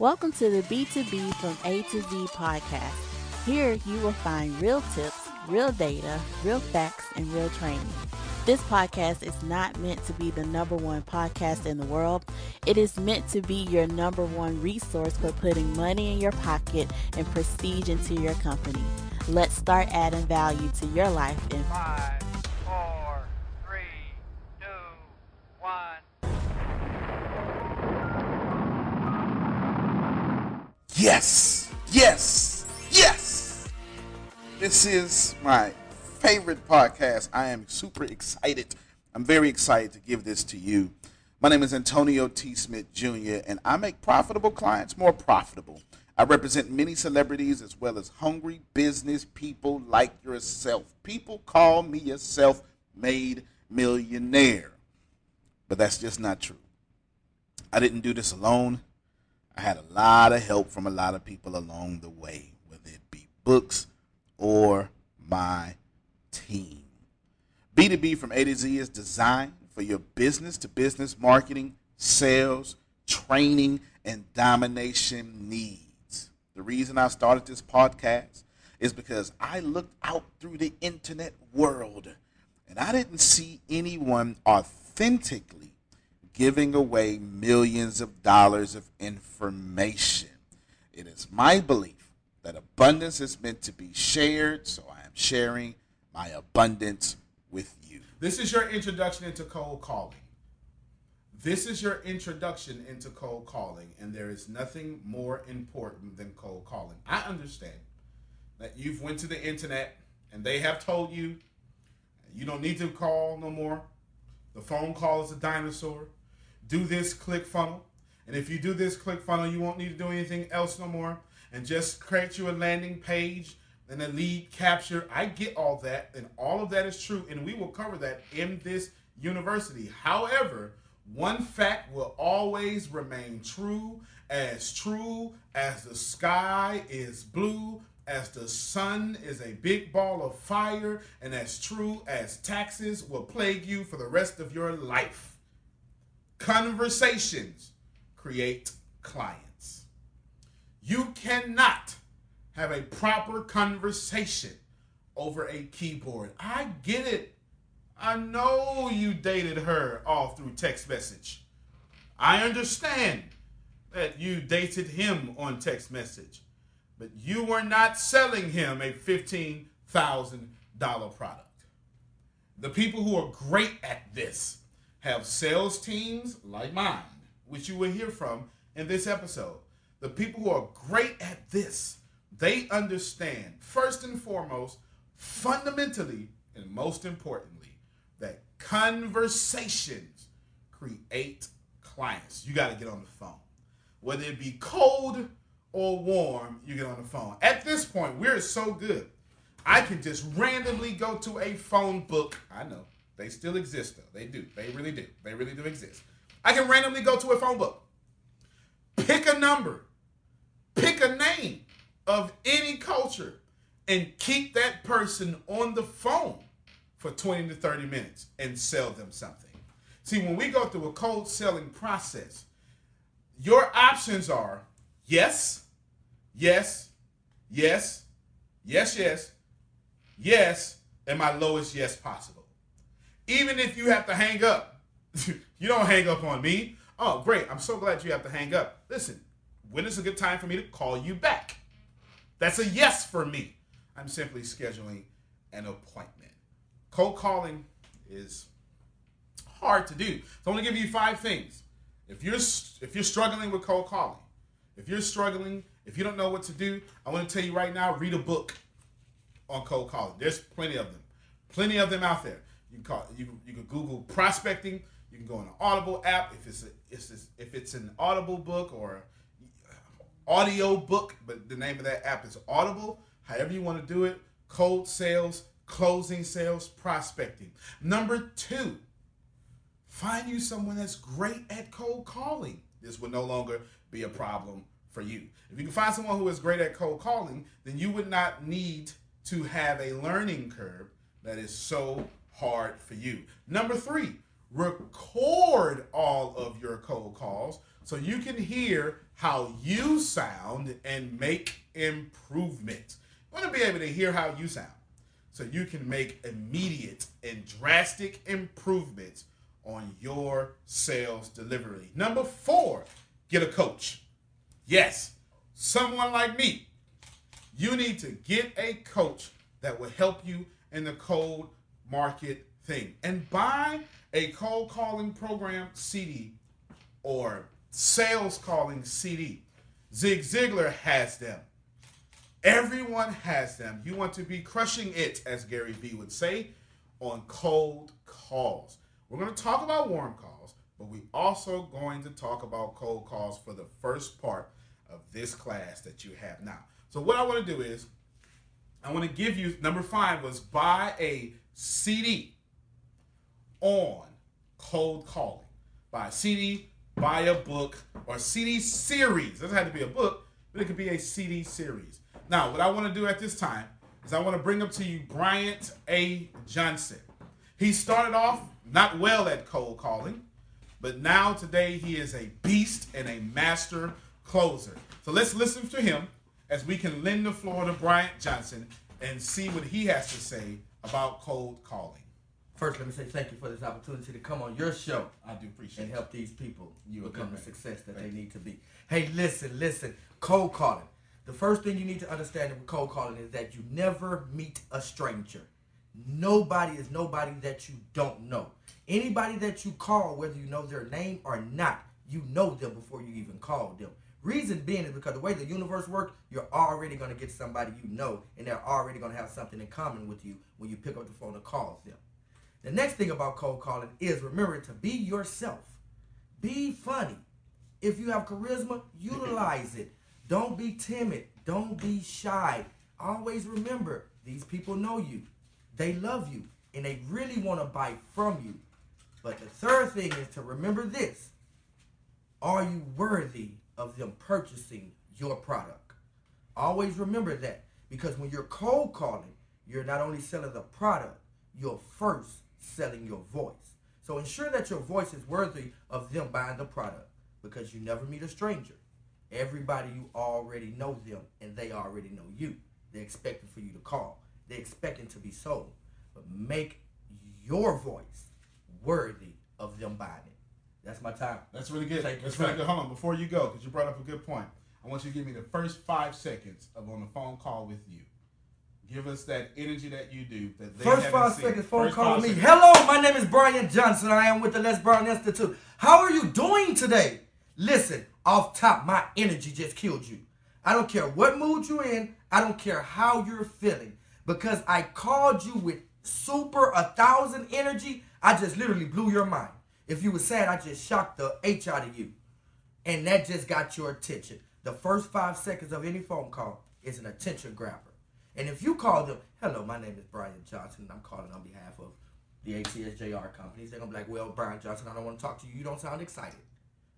Welcome to the B2B from A to Z podcast. Here you will find real tips, real data, real facts, and real training. This podcast is not meant to be the number one podcast in the world. It is meant to be your number one resource for putting money in your pocket and prestige into your company. Let's start adding value to your life in Five, Yes, yes, yes. This is my favorite podcast. I am super excited. I'm very excited to give this to you. My name is Antonio T. Smith Jr., and I make profitable clients more profitable. I represent many celebrities as well as hungry business people like yourself. People call me a self made millionaire, but that's just not true. I didn't do this alone. I had a lot of help from a lot of people along the way, whether it be books or my team. B2B from A to Z is designed for your business to business marketing, sales, training, and domination needs. The reason I started this podcast is because I looked out through the internet world and I didn't see anyone authentically giving away millions of dollars of information. It is my belief that abundance is meant to be shared, so I am sharing my abundance with you. This is your introduction into cold calling. This is your introduction into cold calling, and there is nothing more important than cold calling. I understand that you've went to the internet and they have told you you don't need to call no more. The phone call is a dinosaur. Do this click funnel. And if you do this click funnel, you won't need to do anything else no more. And just create you a landing page and a lead capture. I get all that, and all of that is true, and we will cover that in this university. However, one fact will always remain true, as true as the sky is blue, as the sun is a big ball of fire, and as true as taxes will plague you for the rest of your life. Conversations create clients. You cannot have a proper conversation over a keyboard. I get it. I know you dated her all through text message. I understand that you dated him on text message, but you were not selling him a $15,000 product. The people who are great at this have sales teams like mine, which you will hear from in this episode. The people who are great at this, they understand first and foremost, fundamentally, and most importantly, that conversations create clients. You got to get on the phone. Whether it be cold or warm, you get on the phone. At this point, we're so good. I can just randomly go to a phone book. I know they still exist, though. They do. They really do. They really do exist. I can randomly go to a phone book, pick a number, pick a name of any culture, and keep that person on the phone for 20 to 30 minutes and sell them something. See, when we go through a cold selling process, your options are yes, yes, yes, yes, yes, yes, and my lowest yes possible. Even if you have to hang up, you don't hang up on me. Oh, great. I'm so glad you have to hang up. Listen, when is a good time for me to call you back? That's a yes for me. I'm simply scheduling an appointment. Cold calling is hard to do. So I'm to give you five things. If you're if you're struggling with cold calling, if you're struggling, if you don't know what to do, I want to tell you right now, read a book on cold calling. There's plenty of them. Plenty of them out there. You can call you you can Google prospecting. You can go on an Audible app if it's a, if it's if it's an Audible book or audio book, but the name of that app is Audible. However you want to do it, cold sales, closing sales, prospecting. Number two, find you someone that's great at cold calling. This will no longer be a problem for you. If you can find someone who is great at cold calling, then you would not need to have a learning curve that is so hard for you. Number three, record all of your cold calls so you can hear how you sound and make improvements. You want to be able to hear how you sound so you can make immediate and drastic improvements on your sales delivery. Number four, get a coach. Yes, someone like me. You need to get a coach that will help you in the cold market thing and buy a cold calling program CD or sales calling CD. Zig Ziglar has them. Everyone has them. You want to be crushing it, as Gary Vee would say, on cold calls. We're going to talk about warm calls, but we're also going to talk about cold calls for the first part of this class that you have now. So what I want to do is I want to give you number 5 was buy a CD on cold calling. Buy a CD, buy a book or CD series. It doesn't have to be a book, but it could be a CD series. Now, what I want to do at this time is I want to bring up to you Bryant A. Johnson. He started off not well at cold calling, but now today he is a beast and a master closer. So let's listen to him as we can lend the floor to Bryant Johnson and see what he has to say about cold calling. First, let me say thank you for this opportunity to come on your show I do appreciate and help these people You become the success that Thank they need to be. Hey, listen, listen. Cold calling. The first thing you need to understand with cold calling is that you never meet a stranger. Nobody is nobody that you don't know. Anybody that you call, whether you know their name or not, you know them before you even call them. Reason being is because the way the universe works, you're already going to get somebody you know, and they're already going to have something in common with you when you pick up the phone and call them. The next thing about cold calling is remember to be yourself. Be funny. If you have charisma, utilize it. Don't be timid. Don't be shy. Always remember these people know you. They love you and they really want to buy from you. But the third thing is to remember this. Are you worthy of them purchasing your product? Always remember that because when you're cold calling, you're not only selling the product, you're first selling your voice. So ensure that your voice is worthy of them buying the product because you never meet a stranger. Everybody you already know them and they already know you. They're expecting for you to call. They're expecting to be sold. But make your voice worthy of them buying it. That's my time. That's really good. Thank That's really good. Hold on, before you go, because you brought up a good point. I want you to give me the first five seconds of on the phone call with you. Give us that energy that you do. That they First five seen. seconds, phone First call with me. seconds. Hello, my name is Brian Johnson. I am with the Les Brown Institute. How are you doing today? Listen, off top, my energy just killed you. I don't care what mood you're in. I don't care how you're feeling. Because I called you with super a thousand energy, I just literally blew your mind. If you were sad, I just shocked the H out of you. And that just got your attention. The first five seconds of any phone call is an attention grabber. And if you call them, hello, my name is Brian Johnson, and I'm calling on behalf of the ATSJR companies, they're gonna be like, well, Brian Johnson, I don't want to talk to you. You don't sound excited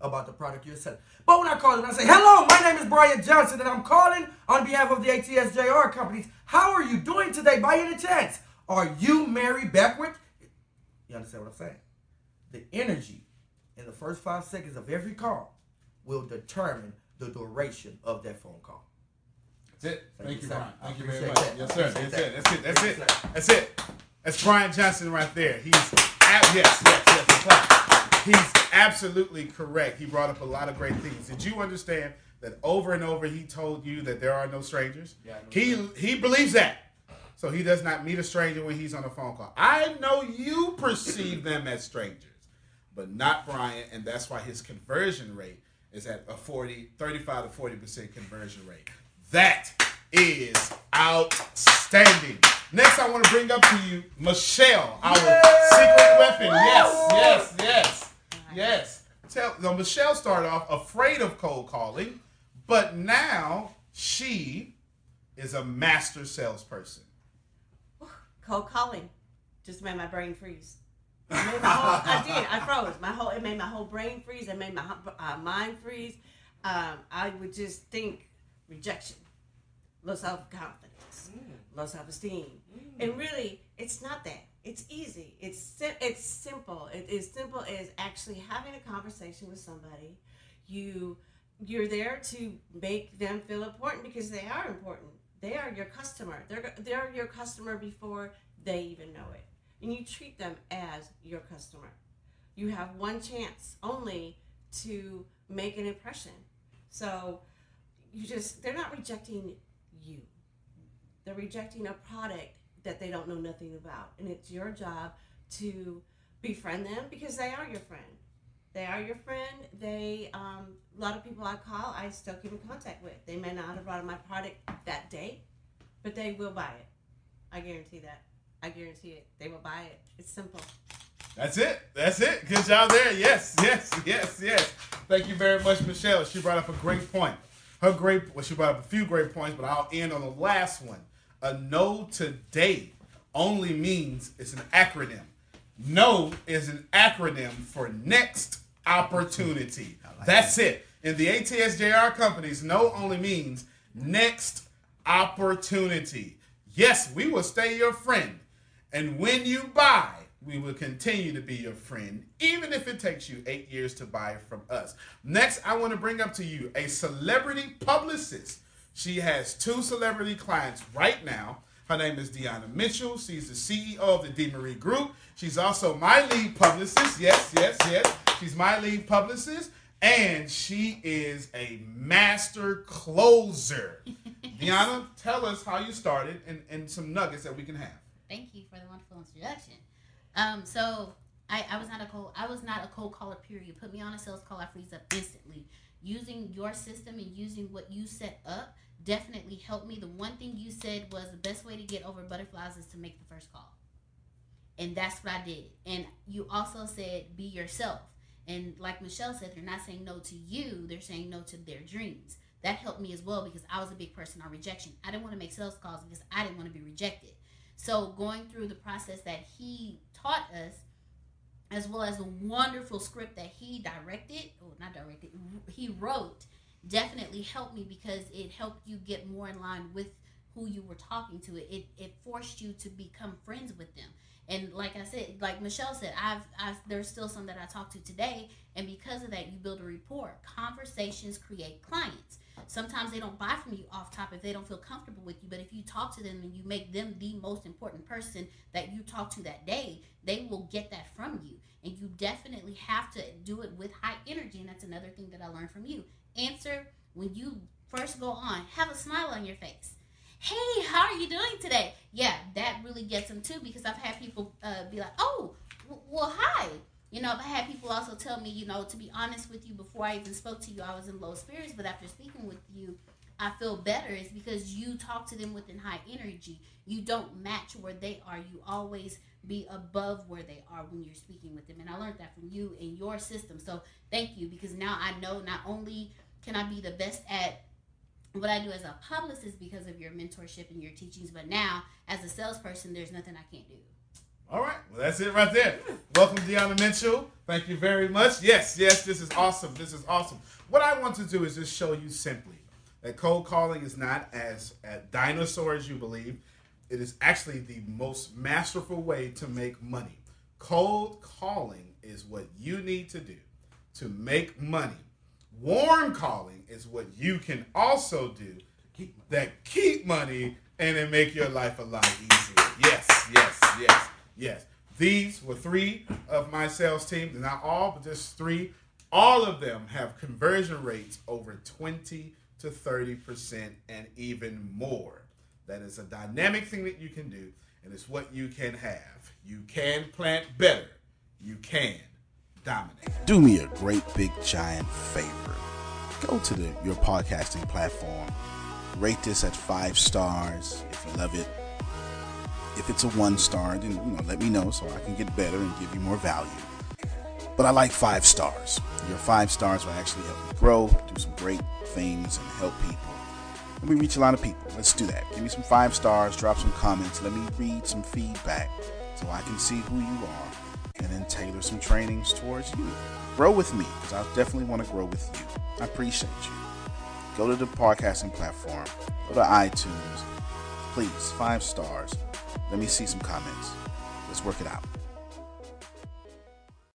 about the product you're selling. But when I call them, I say, hello, my name is Brian Johnson, and I'm calling on behalf of the ATSJR companies. How are you doing today by any chance? Are you Mary Beckwith? You understand what I'm saying? The energy in the first five seconds of every call will determine the duration of that phone call. That's it. Thank Thank, you. Brian. Thank you very much. that. Yes, sir. That's it. that. That's it. That's it. sir. That's it. That's Brian Johnson right there. He's ab- yes, yes, yes. He's absolutely correct. He brought up a lot of great things. Did you understand that over and over he told you that there are no strangers? Yeah, he he believes that. So he does not meet a stranger when he's on a phone call. I know you perceive them as strangers, but not Brian, and that's why his conversion rate is at a 40, 35 to 40% conversion rate. That is outstanding. Next, I want to bring up to you Michelle, our secret weapon. Yes, yes, yes, yes. Tell, now, Michelle started off afraid of cold calling, but now she is a master salesperson. cold calling just made my brain freeze. It whole, I did. I froze. My whole. It made my whole brain freeze. It made my uh, mind freeze. Um, I would just think rejection, low self confidence, low self esteem, and really, it's not that. It's easy. It's sim- it's simple. It is simple as actually having a conversation with somebody. You you're there to make them feel important because they are important. They are your customer. They're they're your customer before they even know it. And you treat them as your customer. You have one chance only to make an impression. So you just they're not rejecting you. They're rejecting a product that they don't know nothing about. And it's your job to befriend them because they are your friend. They are your friend. They um, a lot of people I call, I still keep in contact with. They may not have bought my product that day, but they will buy it. I guarantee that. I guarantee it. They will buy it. It's simple. That's it. That's it. Good job there. Yes, yes, yes, yes. Thank you very much, Michelle. She brought up a great point. Her great, well, she brought up a few great points, but I'll end on the last one. A no today only means it's an acronym. No is an acronym for next opportunity. That's it. In the ATSJR companies, no only means next opportunity. Yes, we will stay your friend. And when you buy, we will continue to be your friend, even if it takes you eight years to buy from us. Next, I want to bring up to you a celebrity publicist. She has two celebrity clients right now. Her name is Deanna Mitchell. She's the CEO of the DeMarie Group. She's also my lead publicist. Yes, yes, yes. She's my lead publicist. And she is a master closer. Deanna, tell us how you started and, and some nuggets that we can have. Thank you for the wonderful introduction. Um, so I, I was not a cold I was not a cold caller. Period. Put me on a sales call, I freeze up instantly. Using your system and using what you set up definitely helped me. The one thing you said was the best way to get over butterflies is to make the first call, and that's what I did. And you also said be yourself. And like Michelle said, they're not saying no to you; they're saying no to their dreams. That helped me as well because I was a big person on rejection. I didn't want to make sales calls because I didn't want to be rejected. So going through the process that he taught us, as well as the wonderful script that he directed, or not directed, he wrote, definitely helped me because it helped you get more in line with who you were talking to. It it, it forced you to become friends with them. And like I said, like Michelle said, I've, I've there's still some that I talk to today, and because of that, you build a rapport. Conversations create clients. Sometimes they don't buy from you off top if they don't feel comfortable with you. But if you talk to them and you make them the most important person that you talk to that day, they will get that from you. And you definitely have to do it with high energy. And that's another thing that I learned from you. Answer when you first go on, have a smile on your face. Hey, how are you doing today? Yeah, that really gets them too because I've had people uh, be like, oh, well, hi. You know, I've had people also tell me, you know, to be honest with you, before I even spoke to you, I was in low spirits, but after speaking with you, I feel better. It's because you talk to them within high energy. You don't match where they are. You always be above where they are when you're speaking with them. And I learned that from you and your system. So thank you because now I know not only can I be the best at what I do as a publicist because of your mentorship and your teachings, but now as a salesperson, there's nothing I can't do. All right. Well, that's it right there. Welcome, Deanna Mitchell. Thank you very much. Yes, yes, this is awesome. This is awesome. What I want to do is just show you simply that cold calling is not as a dinosaur as you believe. It is actually the most masterful way to make money. Cold calling is what you need to do to make money. Warm calling is what you can also do that keep money and then make your life a lot easier. Yes, yes, yes. Yes, these were three of my sales team. Not all, but just three. All of them have conversion rates over 20 to 30% and even more. That is a dynamic thing that you can do, and it's what you can have. You can plant better. You can dominate. do me a great big giant favor. Go to the, your podcasting platform. Rate this at five stars if you love it. If it's a one star, then you know let me know so I can get better and give you more value. But I like five stars. Your five stars will actually help me grow, do some great things, and help people. And we reach a lot of people. Let's do that. Give me some five stars, drop some comments, let me read some feedback so I can see who you are and then tailor some trainings towards you. Grow with me because I definitely want to grow with you. I appreciate you. Go to the podcasting platform, go to iTunes. Please, five stars. Let me see some comments. Let's work it out.